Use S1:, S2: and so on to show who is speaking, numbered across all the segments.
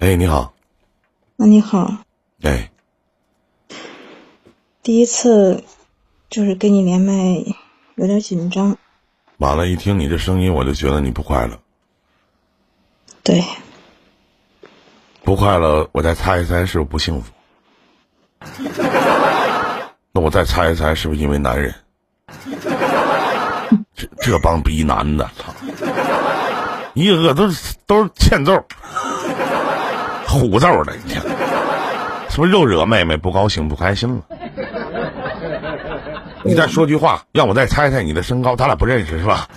S1: 哎，你好。
S2: 那你好。
S1: 哎。
S2: 第一次就是跟你连麦，有点紧张。
S1: 完了，一听你这声音，我就觉得你不快乐。
S2: 对。
S1: 不快乐，我再猜一猜，是不是不幸福？那我再猜一猜，是不是因为男人？这这帮逼男的，操！一个个都是都是欠揍、虎揍的，你看，是不是又惹妹妹不高兴、不开心了？你再说句话，让我再猜猜你的身高，咱俩不认识是吧？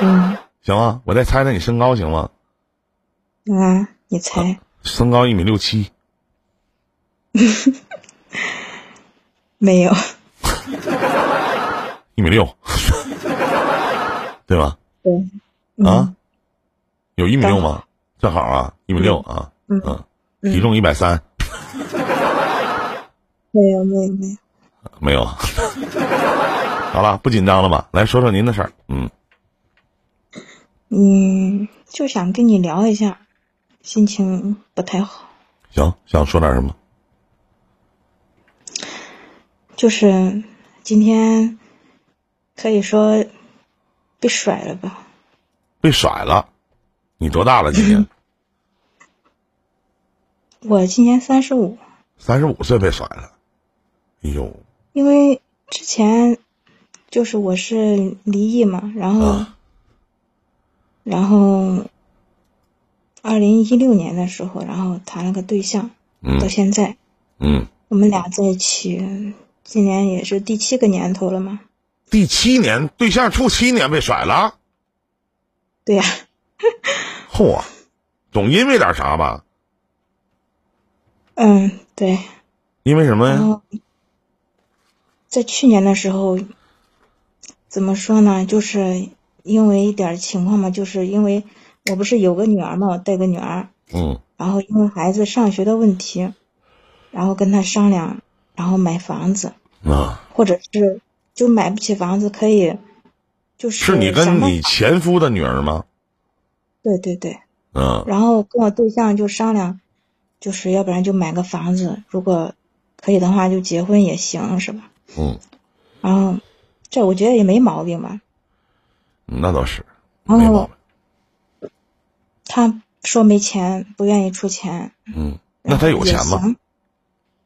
S2: 嗯。
S1: 行吗？我再猜猜你身高行吗？
S2: 啊，你猜。
S1: 身高一米六七。
S2: 没有。
S1: 一米六，对吧？
S2: 对。
S1: 啊？有一米六吗？正好啊，一米六啊。
S2: 嗯。
S1: 体重一百三。
S2: 没有，没有，没有。
S1: 没有。好了，不紧张了吧？来说说您的事儿。
S2: 嗯。嗯，就想跟你聊一下，心情不太好。
S1: 行，想说点什么？
S2: 就是今天，可以说被甩了吧？
S1: 被甩了？你多大了？今年？
S2: 我今年三十五。
S1: 三十五岁被甩了？哎呦！
S2: 因为之前就是我是离异嘛，然后，然后二零一六年的时候，然后谈了个对象，到现在，
S1: 嗯，
S2: 我们俩在一起。今年也是第七个年头了嘛？
S1: 第七年对象处七年被甩了。
S2: 对呀。
S1: 嚯，总因为点啥吧？
S2: 嗯，对。
S1: 因为什么呀？
S2: 在去年的时候，怎么说呢？就是因为一点情况嘛，就是因为我不是有个女儿嘛，我带个女儿。
S1: 嗯。
S2: 然后因为孩子上学的问题，然后跟他商量。然后买房子
S1: 啊，
S2: 或者是就买不起房子，可以就是
S1: 是你跟你前夫的女儿吗？
S2: 对对对，
S1: 嗯。
S2: 然后跟我对象就商量，就是要不然就买个房子，如果可以的话就结婚也行，是吧？
S1: 嗯。
S2: 然后这我觉得也没毛病吧。
S1: 那倒是。没毛病。
S2: 他说没钱，不愿意出钱。
S1: 嗯。那他有钱吗？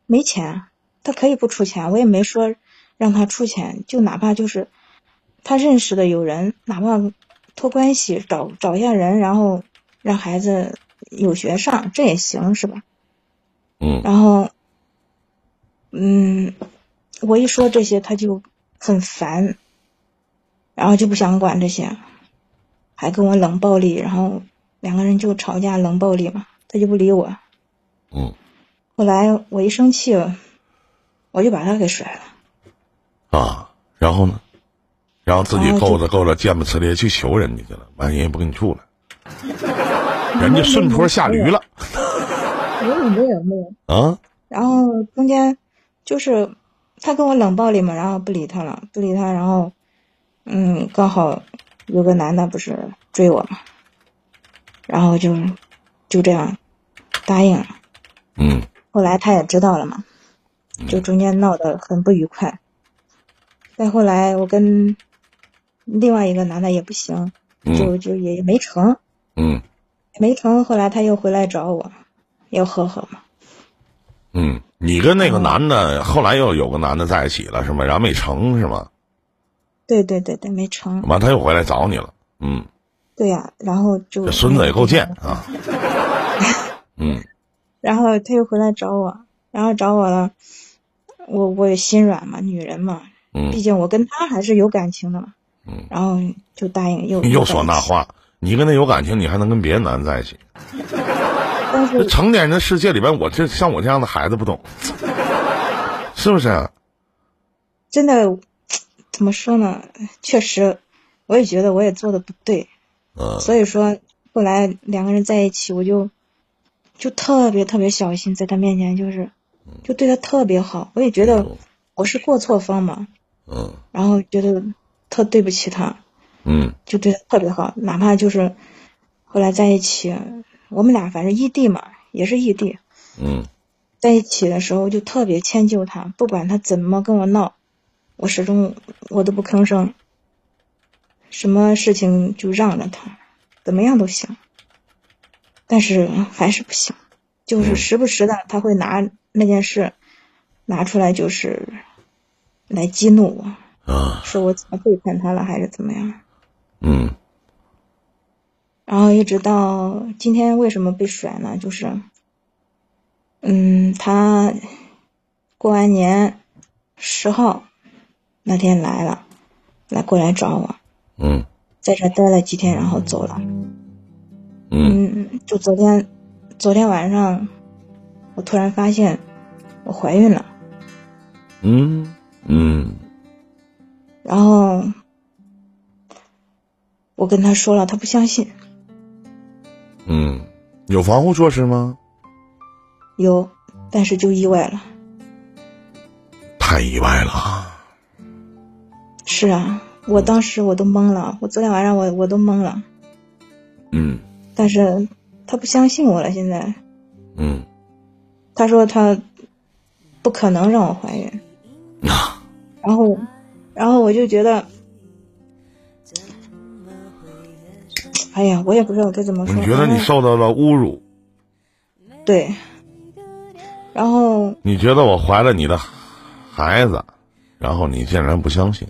S2: 没钱。他可以不出钱，我也没说让他出钱，就哪怕就是他认识的有人，哪怕托关系找找一下人，然后让孩子有学上，这也行，是吧？
S1: 嗯。
S2: 然后，嗯，我一说这些，他就很烦，然后就不想管这些，还跟我冷暴力，然后两个人就吵架，冷暴力嘛，他就不理我。
S1: 嗯。
S2: 后来我一生气了。我就把他给甩了，
S1: 啊，然后呢，然后自己够着够着见不呲咧去求人家去了，完人也不跟你处了，人家顺坡下驴了，
S2: 没有没有没有
S1: 啊，
S2: 然后中间就是他跟我冷暴力嘛，然后不理他了，不理他，然后嗯，刚好有个男的不是追我嘛，然后就就这样答应了，
S1: 嗯，
S2: 后来他也知道了嘛。就中间闹得很不愉快，再后来我跟另外一个男的也不行，就就也没成，
S1: 嗯，
S2: 没成。后来他又回来找我，要和好嘛。
S1: 嗯，你跟那个男的后来又有个男的在一起了是吗？然后没成是吗？
S2: 对对对对，没成。
S1: 完他又回来找你了，嗯。
S2: 对呀，然后就
S1: 这孙子也够贱啊。嗯。
S2: 然后他又回来找我，然后找我了。我我也心软嘛，女人嘛，
S1: 嗯，
S2: 毕竟我跟他还是有感情的嘛，
S1: 嗯，
S2: 然后就答应又
S1: 又说那话，你跟他有感情，你还能跟别的男的在一起？
S2: 但是
S1: 成年人的世界里边，我这像我这样的孩子不懂，是不是？
S2: 真的，怎么说呢？确实，我也觉得我也做的不对，
S1: 嗯，
S2: 所以说后来两个人在一起，我就就特别特别小心，在他面前就是。就对他特别好，我也觉得我是过错方嘛，
S1: 嗯，
S2: 然后觉得特对不起他，
S1: 嗯，
S2: 就对他特别好，哪怕就是后来在一起，我们俩反正异地嘛，也是异地，
S1: 嗯
S2: 在一起的时候就特别迁就他，不管他怎么跟我闹，我始终我都不吭声，什么事情就让着他，怎么样都行。但是还是不行，就是
S1: 嗯
S2: 时不时的他会拿那件事拿出来，就是来激怒我，
S1: 啊
S2: 说我怎么背叛他了，还是怎么样。
S1: 嗯
S2: 然后一直到今天为什么被甩呢？就是，嗯，他过完年十号那天来了，来过来找我，
S1: 嗯
S2: 在这待了几天，然后走了。
S1: 嗯
S2: 嗯，就昨天，昨天晚上，我突然发现我怀孕了，
S1: 嗯嗯
S2: 然后我跟他说了，他不相信。
S1: 嗯，有防护措施吗？
S2: 有，但是就意外了。
S1: 太意外了啊！
S2: 是啊，我当时我都懵了，我昨天晚上我我都懵了，
S1: 嗯
S2: 但是他不相信我了。现在
S1: 嗯
S2: 他说他不可能让我怀孕，
S1: 啊
S2: 然后然后我就觉得，哎呀，我也不知道该怎么说。
S1: 你觉得你受到了侮辱？
S2: 对，然后
S1: 你觉得我怀了你的孩子，然后你竟然不相信？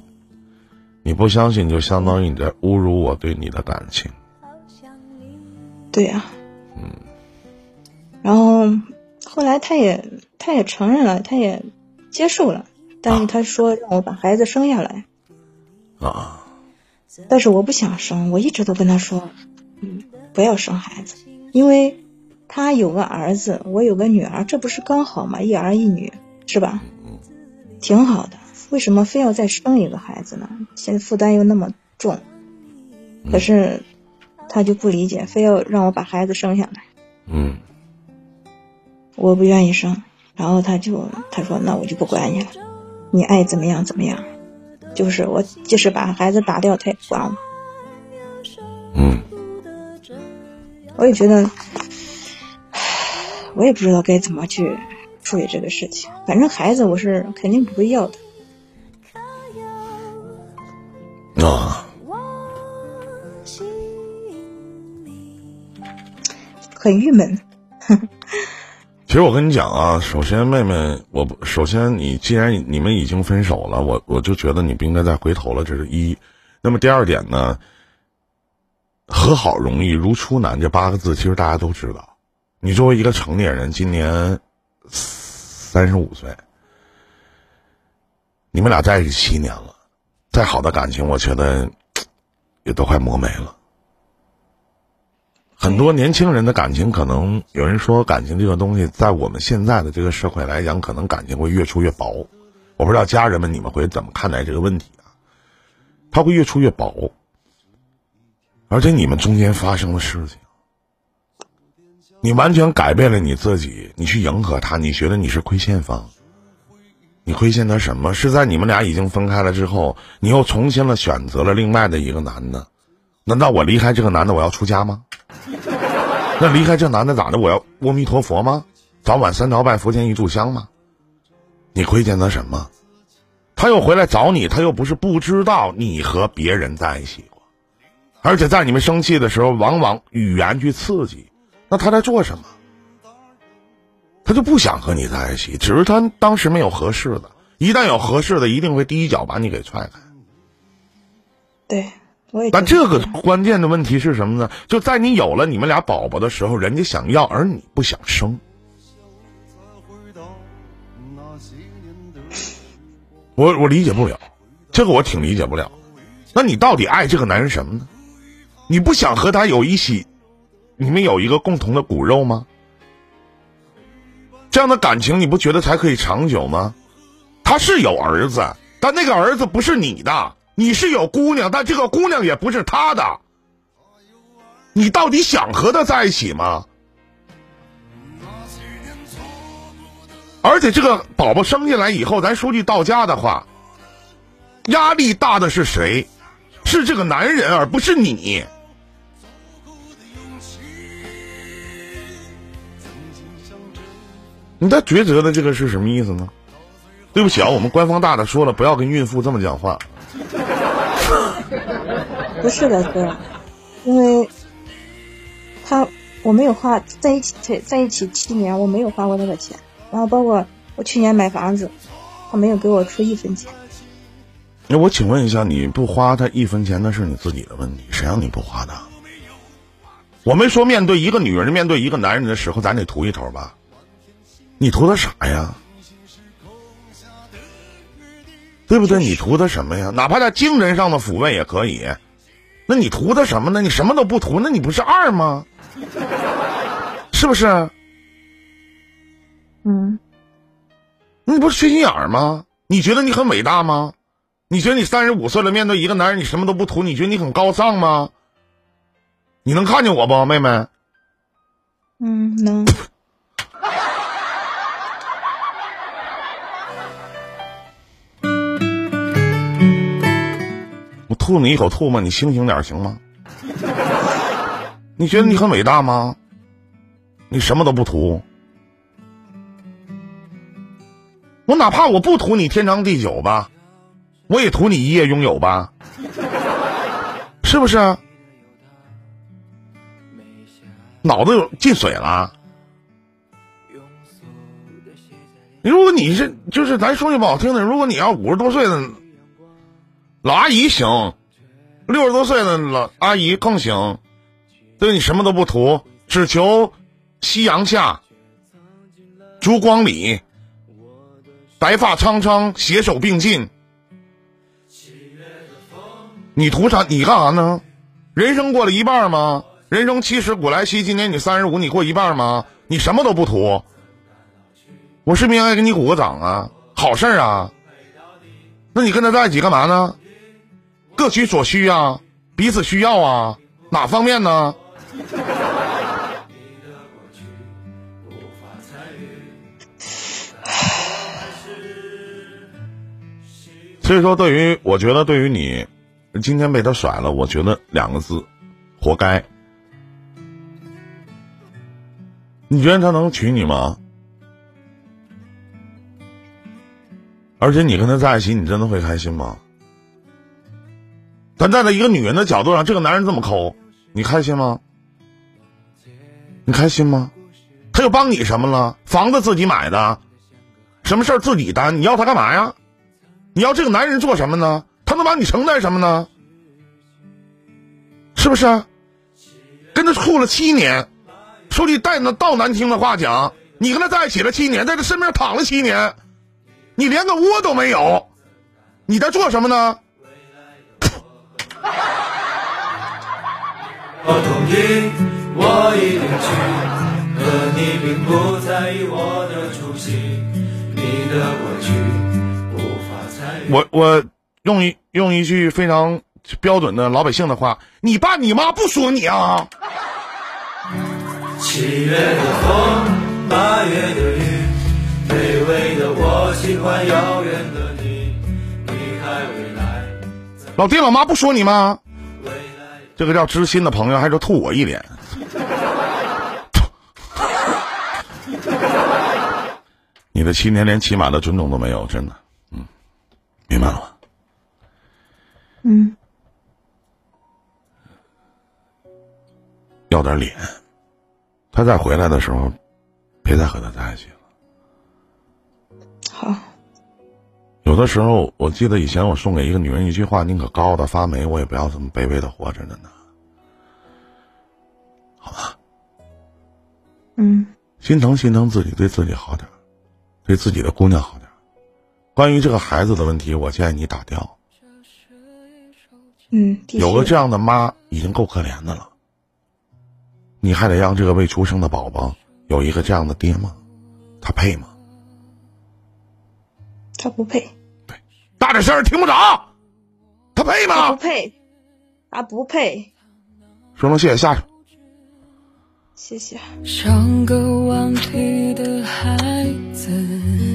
S1: 你不相信，就相当于你在侮辱我对你的感情。
S2: 对呀、嗯然后后来他也他也承认了，他也接受了，但是他说让我把孩子生下来，
S1: 啊，
S2: 但是我不想生，我一直都跟他说，嗯，不要生孩子，因为他有个儿子，我有个女儿，这不是刚好吗？一儿一女，是吧？挺好的，为什么非要再生一个孩子呢？现在负担又那么重，可是他就不理解，非要让我把孩子生下来。
S1: 嗯
S2: 我不愿意生，然后他就他说那我就不管你了，你爱怎么样怎么样，就是我即使把孩子打掉，他也不管我。
S1: 嗯
S2: 我也觉得，唉我也不知道该怎么去处理这个事情。反正孩子我是肯定不会要的。
S1: 啊，
S2: 很郁闷。
S1: 其实我跟你讲啊，首先妹妹，我首先你既然你们已经分手了，我我就觉得你不应该再回头了，这是一。那么第二点呢，和好容易如初难这八个字，其实大家都知道。你作为一个成年人，今年三十五岁，你们俩在一起七年了，再好的感情，我觉得也都快磨没了。很多年轻人的感情，可能有人说感情这个东西，在我们现在的这个社会来讲，可能感情会越处越薄。我不知道家人们你们会怎么看待这个问题啊？他会越处越薄，而且你们中间发生的事情，你完全改变了你自己，你去迎合他，你觉得你是亏欠方，你亏欠他什么？是在你们俩已经分开了之后，你又重新了选择了另外的一个男的，难道我离开这个男的我要出家吗？那离开这男的咋的？我要阿弥陀佛吗？早晚三朝拜佛前一炷香吗？你亏欠他什么？他又回来找你，他又不是不知道你和别人在一起过，而且在你们生气的时候，往往语言去刺激，那他在做什么？他就不想和你在一起，只是他当时没有合适的，一旦有合适的，一定会第一脚把你给踹开。
S2: 对，
S1: 但这个关键的问题是什么呢？就在你有了你们俩宝宝的时候，人家想要，而你不想生。我我理解不了，这个我挺理解不了。那你到底爱这个男人什么呢？你不想和他有一起，你们有一个共同的骨肉吗？这样的感情你不觉得才可以长久吗？他是有儿子，但那个儿子不是你的，你是有姑娘，但这个姑娘也不是他的。你到底想和他在一起吗？而且这个宝宝生下来以后，咱说句到家的话，压力大的是谁？是这个男人，而不是你。你在抉择的这个是什么意思呢？对不起啊，我们官方大大说了，不要跟孕妇这么讲话。
S2: 不是的，哥，因为他我没有花在一起在在一起七年，我没有花过他的钱，然后包括我去年买房子，他没有给我出一分钱。
S1: 那我请问一下，你不花他一分钱，那是你自己的问题，谁让你不花的？我没说面对一个女人、面对一个男人的时候，咱得图一头吧？你图他啥呀？对不对？你图他什么呀？哪怕他精神上的抚慰也可以。那你图他什么呢？你什么都不图，那你不是二吗？是不是？
S2: 嗯，
S1: 你不是缺心眼儿吗？你觉得你很伟大吗？你觉得你三十五岁了，面对一个男人，你什么都不图，你觉得你很高尚吗？你能看见我不，妹妹？
S2: 嗯，能。
S1: 吐你一口吐沫，你清醒点行吗？你觉得你很伟大吗？你什么都不图，我哪怕我不图你天长地久吧，我也图你一夜拥有吧，是不是？脑子有进水了。如果你是就是咱说句不好听的，如果你要五十多岁的老阿姨行，六十多岁的老阿姨更行，对你什么都不图，只求夕阳下，烛光里，白发苍苍，携手并进。你图啥？你干啥呢？人生过了一半吗？人生七十古来稀，今年你三十五，你过一半吗？你什么都不图，我是不是应该给你鼓个掌啊？好事啊！那你跟他在一起干嘛呢？各取所需啊，彼此需要啊，哪方面呢？所以说，对于我觉得，对于你今天被他甩了，我觉得两个字，活该。你觉得他能娶你吗？而且你跟他在一起，你真的会开心吗？咱站在一个女人的角度上，这个男人这么抠，你开心吗？你开心吗？他又帮你什么了？房子自己买的，什么事儿自己担，你要他干嘛呀？你要这个男人做什么呢？他能帮你承担什么呢？是不是？跟他处了七年，说句带那道难听的话讲，你跟他在一起了七年，在他身边躺了七年，你连个窝都没有，你在做什么呢？我同意，我一定去，可你并不在意我的出席，你的过去无法参与。我我用一用一句非常标准的老百姓的话，你爸你妈不说你啊。七月的风，八月的雨，卑微的我喜欢遥远的你，你还未来。老爹老妈不说你吗？这个叫知心的朋友，还说吐我一脸，你的七年连起码的尊重都没有，真的，嗯，明白了吗？
S2: 嗯，
S1: 要点脸，他再回来的时候，别再和他在一起了。
S2: 好。
S1: 有的时候，我记得以前我送给一个女人一句话：“宁可高傲的发霉，我也不要这么卑微的活着的呢。”好吧。
S2: 嗯。
S1: 心疼心疼自己，对自己好点对自己的姑娘好点关于这个孩子的问题，我建议你打掉。
S2: 嗯。
S1: 有个这样的妈已经够可怜的了，你还得让这个未出生的宝宝有一个这样的爹吗？他配吗？
S2: 他不配。
S1: 大点声，听不着。他配吗？
S2: 不配，他不配。
S1: 说声谢谢，下去。
S2: 谢谢。
S3: 像个顽皮的孩子。